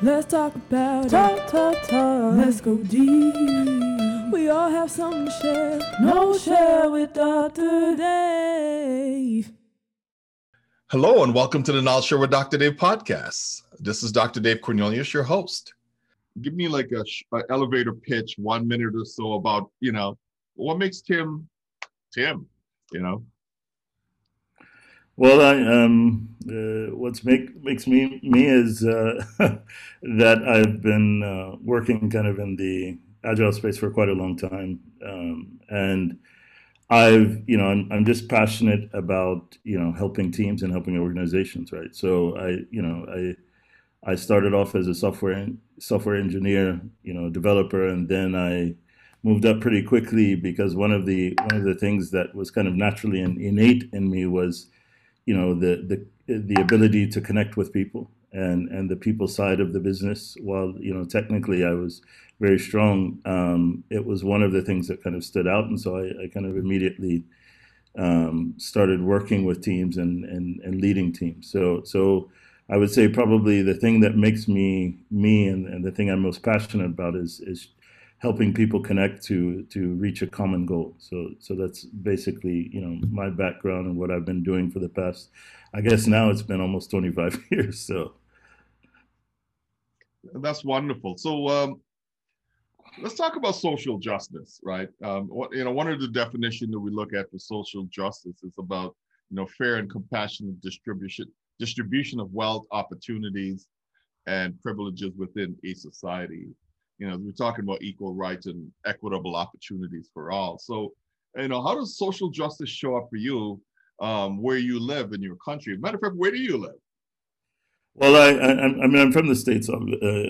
Let's talk about talk, it. Talk, talk. Let's go deep. We all have something to share. No share with Dr. Dave. Hello, and welcome to the Knowledge Share with Dr. Dave podcast. This is Dr. Dave Cornelius, your host. Give me like a, a elevator pitch, one minute or so about, you know, what makes Tim Tim, you know? Well, I, um, uh, what's make makes me me is uh, that I've been uh, working kind of in the agile space for quite a long time, um, and I've you know I'm, I'm just passionate about you know helping teams and helping organizations, right? So I you know I I started off as a software software engineer, you know, developer, and then I moved up pretty quickly because one of the one of the things that was kind of naturally and innate in me was you know the the the ability to connect with people and and the people side of the business. While you know technically I was very strong, um, it was one of the things that kind of stood out, and so I, I kind of immediately um, started working with teams and, and and leading teams. So so. I would say probably the thing that makes me me and, and the thing I'm most passionate about is is helping people connect to to reach a common goal. So so that's basically you know my background and what I've been doing for the past. I guess now it's been almost 25 years. So that's wonderful. So um, let's talk about social justice, right? Um, what, you know, one of the definitions that we look at for social justice is about you know fair and compassionate distribution distribution of wealth, opportunities, and privileges within a society you know, we're talking about equal rights and equitable opportunities for all. So, you know, how does social justice show up for you um, where you live in your country? Matter of fact, where do you live? Well, I, I, I mean, I'm from the states. Uh,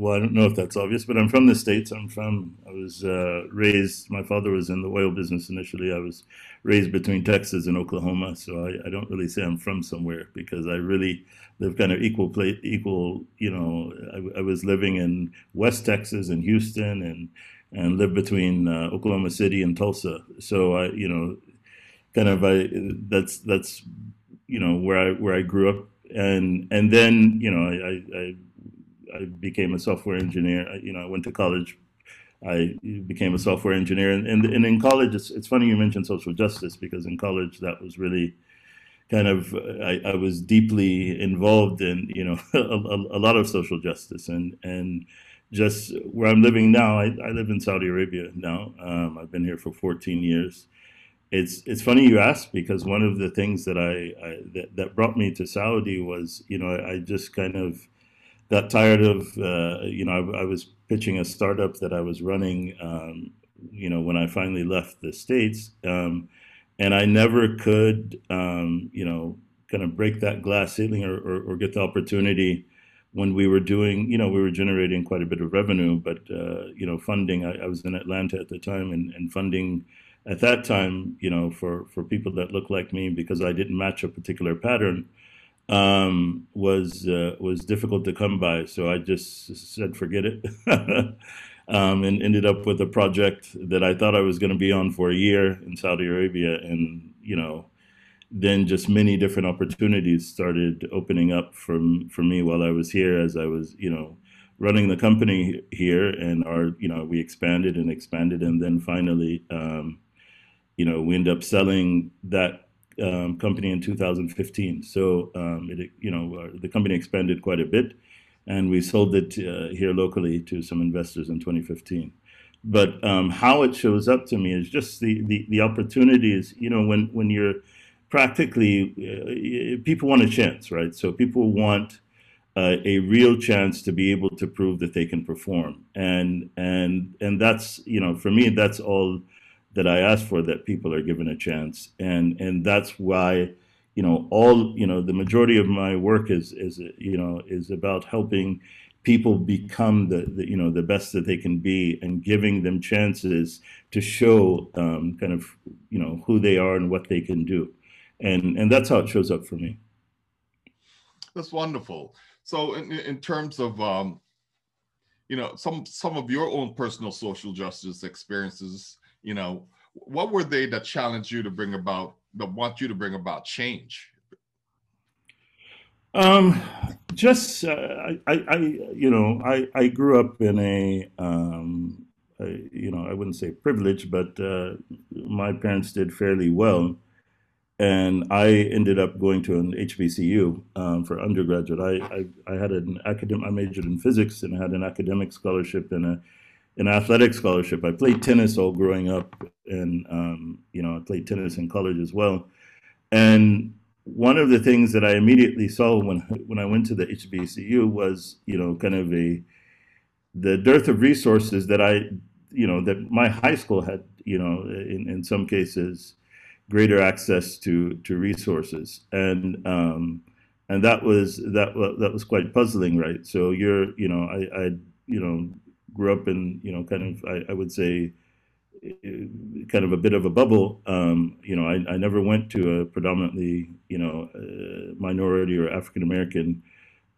well, I don't know if that's obvious, but I'm from the states. I'm from. I was uh, raised. My father was in the oil business initially. I was raised between Texas and Oklahoma, so I, I don't really say I'm from somewhere because I really live kind of equal play, equal. You know, I, I was living in West Texas and Houston, and and lived between uh, Oklahoma City and Tulsa. So I, you know, kind of I that's that's you know where I where I grew up and and then you know I, I, I became a software engineer. I, you know, I went to college. I became a software engineer, and and, and in college, it's, it's funny you mentioned social justice because in college that was really kind of I, I was deeply involved in you know a, a, a, lot of social justice and and just where I'm living now. I, I live in Saudi Arabia now. Um, I've been here for 14 years it's it's funny you ask because one of the things that I, I that, that, brought me to Saudi was you know I, I just kind of got tired of uh, you know I, I, was pitching a startup that I was running um, you know when I finally left the states um, and I never could um, you know kind of break that glass ceiling or, or, or, get the opportunity when we were doing you know we were generating quite a bit of revenue but uh, you know funding I, was in Atlanta at the time and, and funding at that time, you know, for, for people that look like me, because I didn't match a particular pattern, um, was uh, was difficult to come by. So I just said, forget it, um, and ended up with a project that I thought I was going to be on for a year in Saudi Arabia, and you know, then just many different opportunities started opening up from for me while I was here, as I was, you know, running the company here, and our, you know, we expanded and expanded, and then finally. Um, you know, we end up selling that um, company in 2015. So um, it, you know, uh, the company expanded quite a bit, and we sold it uh, here locally to some investors in 2015. But um, how it shows up to me is just the, the, the opportunities. You know, when when you're practically uh, people want a chance, right? So people want. Uh, a real chance to be able to prove that they can perform, and and and that's you know for me that's all that I ask for that people are given a chance, and and that's why you know all you know the majority of my work is is you know is about helping people become the, the you know the best that they can be and giving them chances to show um, kind of you know who they are and what they can do. And and that's how it shows up for me. That's wonderful. So in, in terms of um, you know some some of your own personal social justice experiences you know what were they that challenged you to bring about that want you to bring about change um just uh, I, I, you know, I, I grew up in a, um, a you know, I wouldn't say privileged, but uh, my parents did fairly well, and I ended up going to an HBCU um, for undergraduate. I, I, I had an academic, I majored in physics and had an academic scholarship and a an athletic scholarship. I played tennis all growing up, and um, you know, I played tennis in college as well. And one of the things that I immediately saw when when I went to the HBCU was, you know, kind of a the dearth of resources that I, you know, that my high school had, you know, in, in some cases, greater access to to resources, and um, and that was that that was quite puzzling, right? So you're, you know, I, I you know, grew up in, you know, kind of I, I would say kind of a bit of a bubble. Um, you know, I, I, never went to a predominantly, you know, uh, minority or African American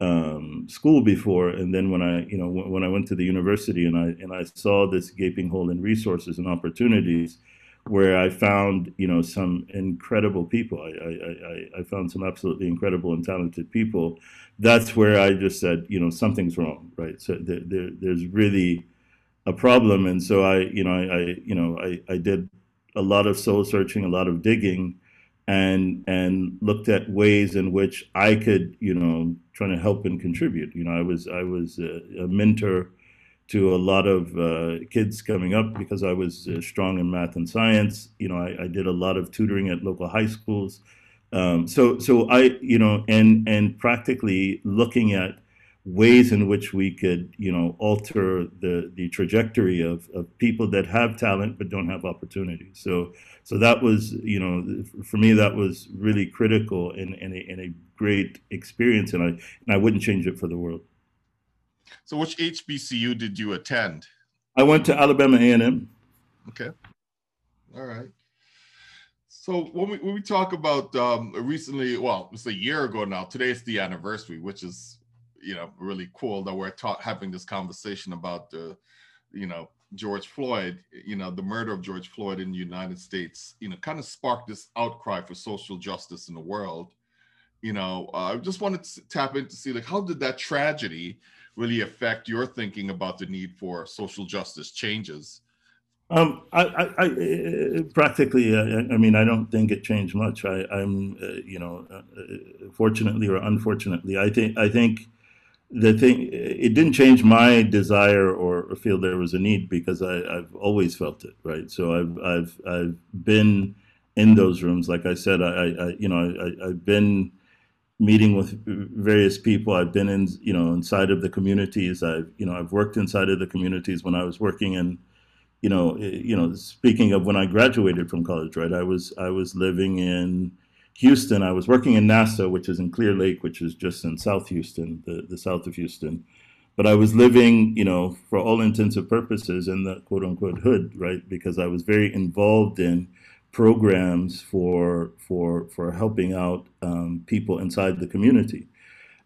um, school before, and then when I, you know, w- when I went to the university and I and I saw this gaping hole in resources and opportunities, where I found, you know, some incredible people. I I, I, found some absolutely incredible and talented people. That's where I just said, you know, something's wrong, right? So there, there there's really a problem. And so I, you know, I, I you know, I, I did a lot of soul searching, a lot of digging, and and looked at ways in which I could, you know, trying to help and contribute. You know, I was I was a, a mentor to a lot of uh, kids coming up because I was uh, strong in math and science. You know, I, I, did a lot of tutoring at local high schools. Um, so so I, you know, and and practically looking at ways in which we could, you know, alter the the trajectory of, of people that have talent but don't have opportunities. So so that was, you know, for me that was really critical and, and, a, and a great experience, and I and I wouldn't change it for the world. So which HBCU did you attend? I went to Alabama A&M. Okay. All right. So when we when we talk about um, recently, well, it's a year ago now. Today is the anniversary, which is you know really cool that we're ta- having this conversation about the you know George Floyd, you know, the murder of George Floyd in the United States, you know, kind of sparked this outcry for social justice in the world. You know, uh, I just wanted to tap in to see like how did that tragedy really affect your thinking about the need for social justice changes? Um, I, I, I, practically, uh, I mean, I don't think it changed much. I, am uh, you know, uh, fortunately or unfortunately, I think, I think the thing it didn't change my desire or, feel there was a need because I, have always felt it right so I've I've I've been in those rooms like I said I, I you know I, I've been meeting with various people I've been in you know inside of the communities I've you know I've worked inside of the communities when I was working in you know eh, you know speaking of when I graduated from college right I was I was living in Houston, I was working in NASA, which is in Clear Lake, which is just in South Houston, the, the south of Houston. But I was living, you know, for all intents and purposes in the quote unquote hood, right? Because I was very involved in programs for for for helping out um, people inside the community.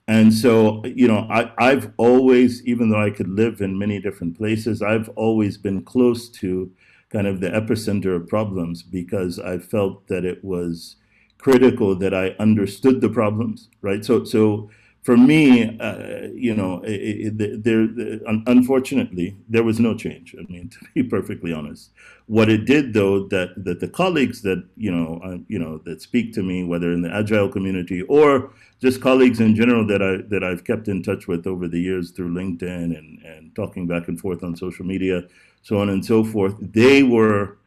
And so, you know, I, I've always, even though I could live in many different places, I've always been close to kind of the epicenter of problems because I felt that it was critical that I understood the problems, right? So, so for me, uh, you know, it, it, there, unfortunately, there was no change. I mean, to be perfectly honest, what it did, though, that that the colleagues that you know, uh, you know, that speak to me, whether in the agile community or just colleagues in general that I that I've kept in touch with over the years through LinkedIn and and talking back and forth on social media, so on and so forth, they were,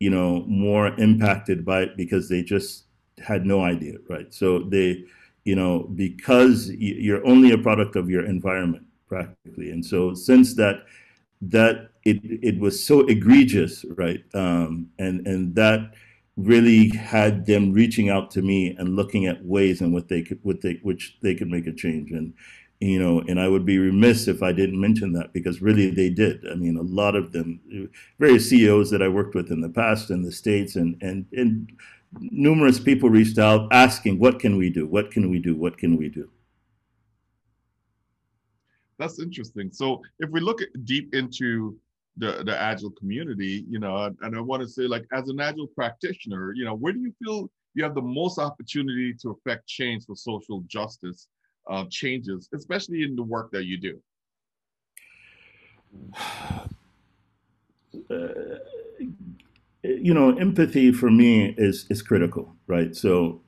you know, more impacted by it because they just had no idea, right? So they, you know, because you're only a product of your environment practically, and so since that that it it was so egregious, right? Um, and and that really had them reaching out to me and looking at ways in what they could what they which they could make a change and you know and i would be remiss if i didn't mention that because really they did i mean a lot of them various ceos that i worked with in the past in the states and and and numerous people reached out asking, what can we do? What can we do? What can we do? That's interesting. So if we look deep into the, the agile community, you know, and I want to say like as an agile practitioner, you know, where do you feel you have the most opportunity to affect change for social justice uh, changes, especially in the work that you do? Uh, you know, empathy for me is is critical, right? So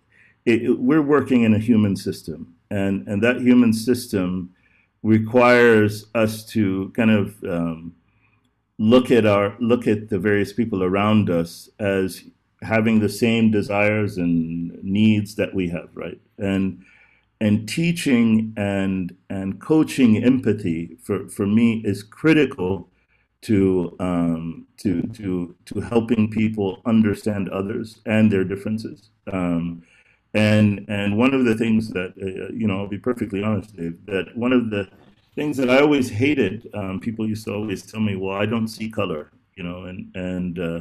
it, it, we're working in a human system, and and that human system requires us to kind of um, look at our look at the various people around us as having the same desires and needs that we have, right? And and teaching and and coaching empathy for, for me is critical to um, to to to helping people understand others and their differences. Um, and and one of the things that uh, you know, I'll be perfectly honest, Dave, that one of the things that I always hated, um, people used to always tell me, "Well, I don't see color," you know, and and uh,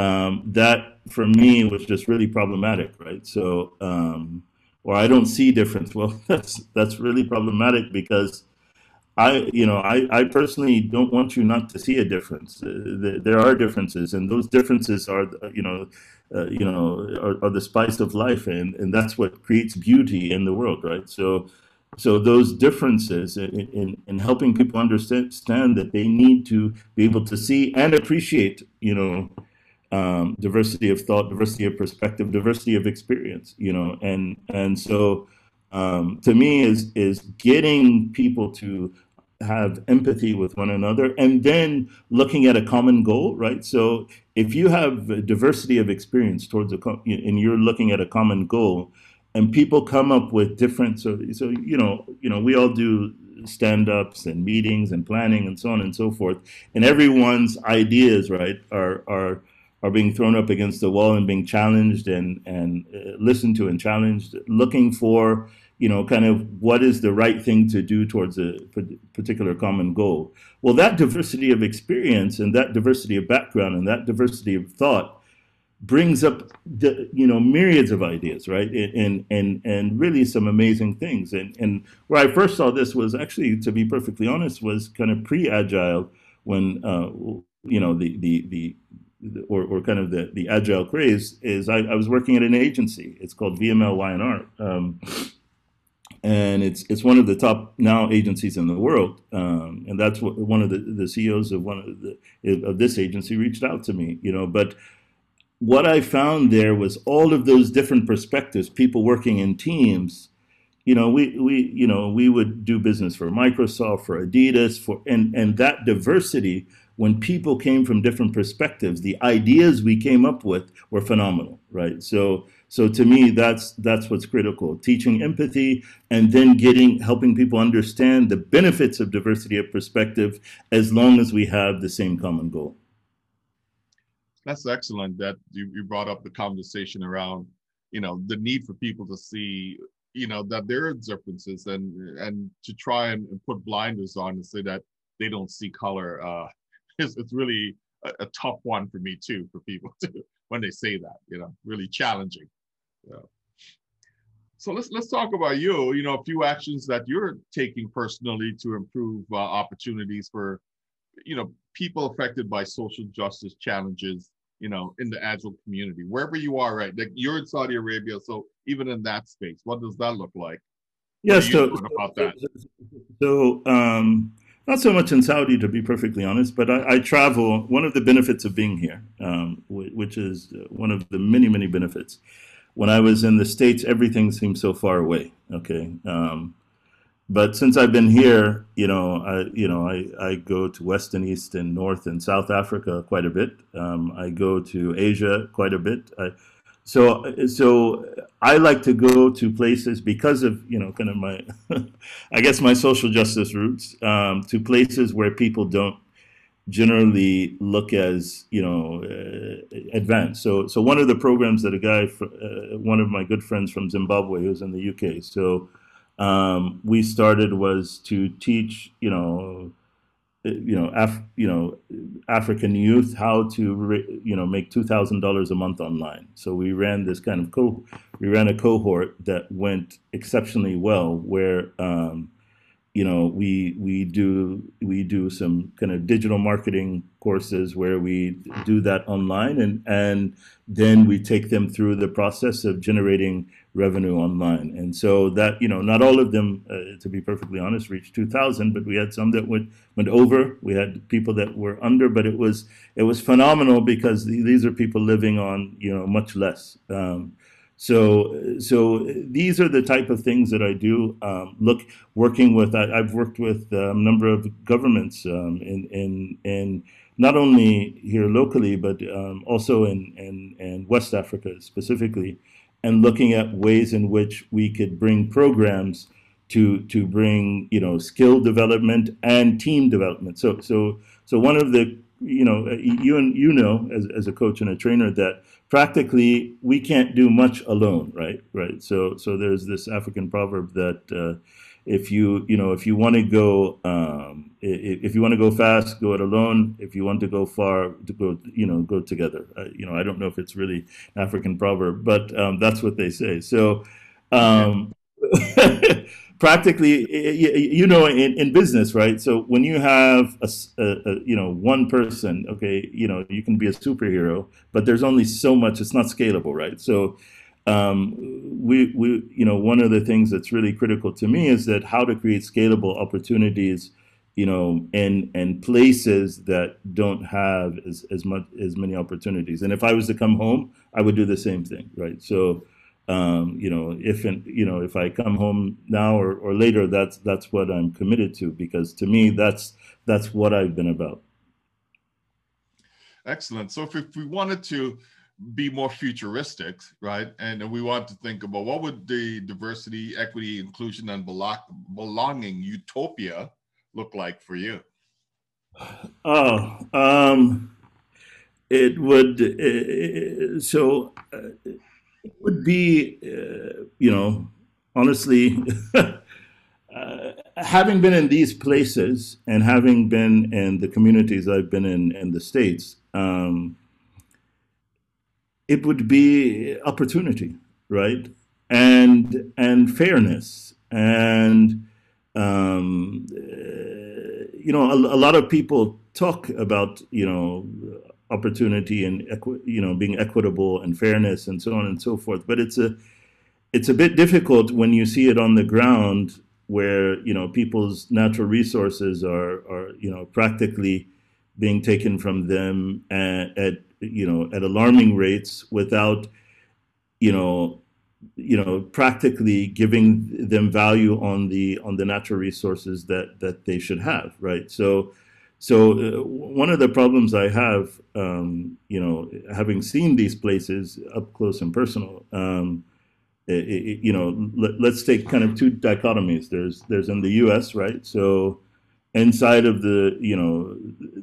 um, that for me was just really problematic, right? So, um, or I don't see difference. Well, that's that's really problematic because I, you know, I, I personally don't want you not to see a difference. Uh, there are differences, and those differences are, you know, uh, you know, are, are, the spice of life, and, and that's what creates beauty in the world, right? So, so those differences in, in, in helping people understand that they need to be able to see and appreciate, you know, um, diversity of thought, diversity of perspective, diversity of experience, you know, and and so um, to me is is getting people to have empathy with one another and then looking at a common goal right? So if you have diversity of experience towards a and you're looking at a common goal and people come up with different so so you know you know we all do stand-ups and meetings and planning and so on and so forth and everyone's ideas right are are are being thrown up against the wall and being challenged and and uh, listened to and challenged looking for you know, kind of what is the right thing to do towards a particular common goal. Well, that diversity of experience and that diversity of background and that diversity of thought brings up the, you know myriads of ideas, right? And and and really some amazing things. And and where I first saw this was actually, to be perfectly honest, was kind of pre-agile when uh, you know the the the or, or kind of the, the agile craze is I, I was working at an agency. It's called VML Y&R. Um, and it's it's one of the top now agencies in the world, um, and that's what one of the, the CEOs of one of the of this agency reached out to me, you know. But what I found there was all of those different perspectives, people working in teams. You know, we we you know we would do business for Microsoft, for Adidas, for and and that diversity when people came from different perspectives, the ideas we came up with were phenomenal, right? So so to me, that's that's what's critical: teaching empathy, and then getting helping people understand the benefits of diversity of perspective, as long as we have the same common goal. That's excellent. That you, you brought up the conversation around, you know, the need for people to see, you know, that there are differences, and and to try and, and put blinders on and say that they don't see color. Uh, it's, it's really a, a tough one for me too, for people to when they say that, you know, really challenging. Yeah. So let's let's talk about you. You know, a few actions that you're taking personally to improve uh, opportunities for, you know, people affected by social justice challenges. You know, in the agile community, wherever you are, right? Like you're in Saudi Arabia, so even in that space, what does that look like? Yes. so, about that? So, um, not so much in Saudi, to be perfectly honest, but I, I travel. One of the benefits of being here, um, which is one of the many, many benefits, when I was in the States, everything seemed so far away. Okay. Um, but since I've been here, you know, I, you know, I, I go to West and East and North and South Africa quite a bit. Um, I go to Asia quite a bit. I, so, so I like to go to places because of, you know, kind of my, I guess my social justice roots, um, to places where people don't generally look as you know uh, advanced. So so one of the programs that a guy, uh, one of my good friends from Zimbabwe, who's in the UK, so um, we started was to teach you know uh, you know Af- you know African youth how to re- you know make two thousand dollars a month online. So we ran this kind of co we ran a cohort that went exceptionally well where. Um, you know we we do we do some kind of digital marketing courses where we do that online and and then we take them through the process of generating revenue online. And so that, you know, not all of them, uh, to be perfectly honest, reached 2000, but we had some that went, went over. We had people that were under, but it was, it was phenomenal because these are people living on, you know, much less. Um, so, so these are the type of things that I do. Um, look, working with, I, have worked with a number of governments um, in, in, in not only here locally, but um, also in, in, in West Africa specifically and looking at ways in which we could bring programs to to bring you know skill development and team development. So so so one of the you know you and you know as, as a coach and a trainer that practically we can't do much alone, right? Right. So so there's this African proverb that. Uh, if you you know if you want to go um, if, if, you want to go fast go it alone if you want to go far to go you know go together uh, you know i don't know if it's really african proverb but um, that's what they say so um, practically you know in, in business right so when you have a, a, a, you know one person okay you know you can be a superhero but there's only so much it's not scalable right so um, we, we, you know, one of the things that's really critical to me is that how to create scalable opportunities, you know, in in places that don't have as, as much as many opportunities. And if I was to come home, I would do the same thing, right? So, um, you know, if and you know, if I come home now or, or later, that's that's what I'm committed to because to me, that's that's what I've been about. Excellent. So if, if we wanted to be more futuristic, right? And we want to think about what would the diversity, equity, inclusion, and belonging utopia look like for you? Oh, um, it would. Uh, so uh, it would be, uh, you know, honestly. Uh, having been in these places and having been in the communities I've been in in the states, um, it would be opportunity, right? And and fairness and um, you know a, a, lot of people talk about you know opportunity and equi- you know being equitable and fairness and so on and so forth. But it's a it's a bit difficult when you see it on the ground where you know people's natural resources are are you know practically being taken from them at, at you know at alarming rates without you know you know practically giving them value on the on the natural resources that that they should have right? So so uh, one of the problems i have um, you know having seen these places up close and personal um, it, it, you know let, us take kind of two dichotomies. There's there's in the us right? So inside of the you know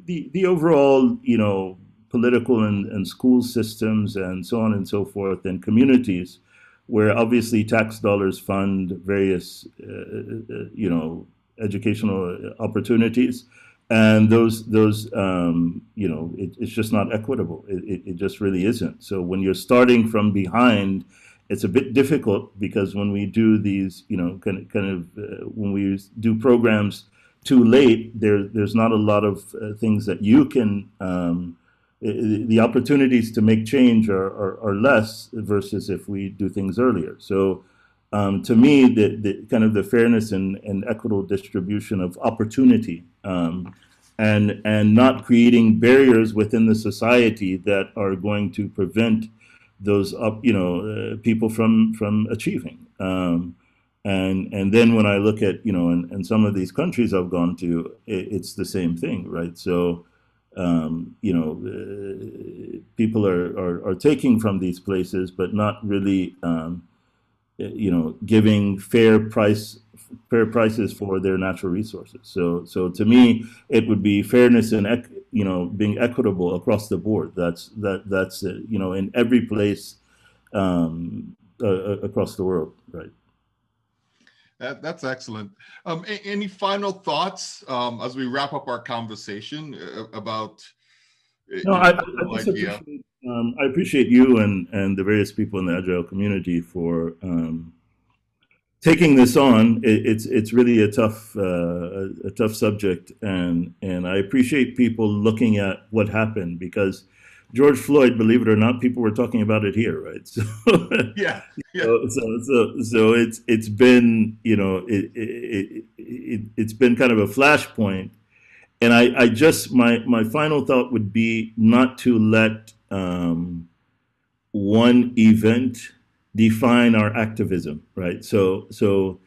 the the overall you know political and, and school systems and so on and so forth and communities where obviously tax dollars fund various uh, uh, you know educational opportunities and those those um, you know it, it's just not equitable it, it, it, just really isn't so when you're starting from behind it's a bit difficult because when we do these you know kind of, kind of uh, when we do programs too late there there's not a lot of uh, things that you can um, the opportunities to make change are, are, are, less versus if we do things earlier. So, um, to me, the, the, kind of the fairness and, and equitable distribution of opportunity um, and and not creating barriers within the society that are going to prevent those up, you know, uh, people from from achieving. Um, and and then when I look at you know, in, in some of these countries I've gone to, it, it's the same thing, right? So um, you know, uh, people are, are, are, taking from these places, but not really, um, you know, giving fair price fair prices for their natural resources. So, so to me, it would be fairness and you know being equitable across the board. That's that that's uh, you know in every place um, uh, across the world, right? That, that's excellent. Um, any final thoughts um, as we wrap up our conversation uh, about? Uh, no, I, I, appreciate, um, I, appreciate, you and, and the various people in the Agile community for um, taking this on. It, it's it's really a tough uh, a, a, tough subject, and and I appreciate people looking at what happened because George Floyd, believe it or not, people were talking about it here, right? So yeah, yeah. So, so, so, so it's it's been you know it, it, it, it has been kind of a flashpoint, and I, I just my my final thought would be not to let um, one event define our activism, right? So so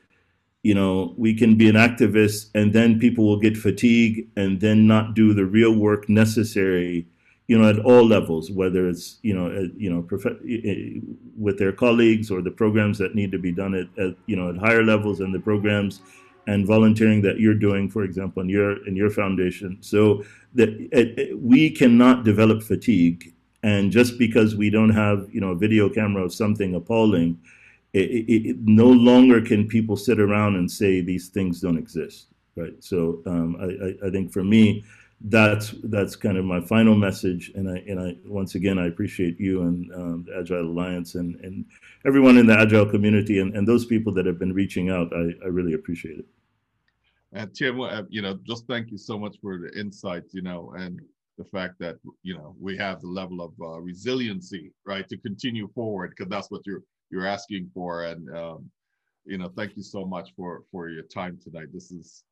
you know, we can be an activist and then people will get fatigue, and then not do the real work necessary, you know, at all levels, whether it's, you know, at, you know, with their colleagues or the programs that need to be done at, at, you know, at higher levels and the programs and volunteering that you're doing, for example, in your, in your foundation. So that it, we cannot develop fatigue. And just because we don't have, you know, a video camera of something appalling, it, it, it, no longer can people sit around and say these things don't exist, right? So um, I, I, think for me, that's that's kind of my final message. And I and I once again I appreciate you and um, the Agile Alliance and and everyone in the Agile community and, and those people that have been reaching out. I, I really appreciate it. And Tim, uh, you know, just thank you so much for the insights, you know, and the fact that you know we have the level of uh, resiliency, right, to continue forward because that's what you're you're asking for. And um, you know, thank you so much for for your time tonight. This is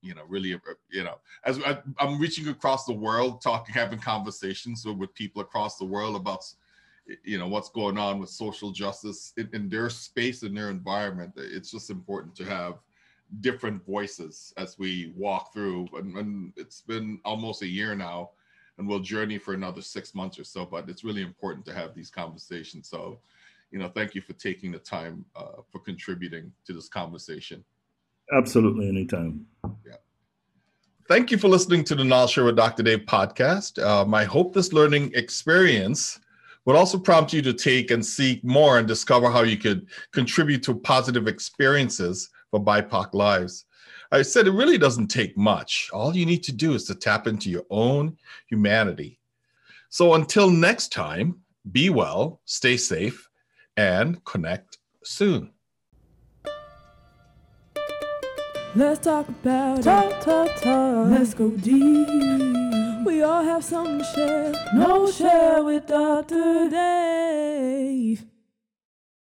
you know really you know as I, am reaching across the world talking having conversations with people across the world about you know what's going on with social justice in, in their space in their environment it's just important to have different voices as we walk through and, and, it's been almost a year now and we'll journey for another six months or so but it's really important to have these conversations so you know, thank you for taking the time uh, for contributing to this conversation. Absolutely, anytime. Yeah. Thank you for listening to the Knowledge Share with Dr. Dave podcast. Um, I hope this learning experience would also prompt you to take and seek more and discover how you could contribute to positive experiences for BIPOC lives. I said it really doesn't take much. All you need to do is to tap into your own humanity. So until next time, be well, stay safe, and connect soon. Let's talk about talk, talk, talk. Let's go deep. We all have something to share. No share with Dr. Dave.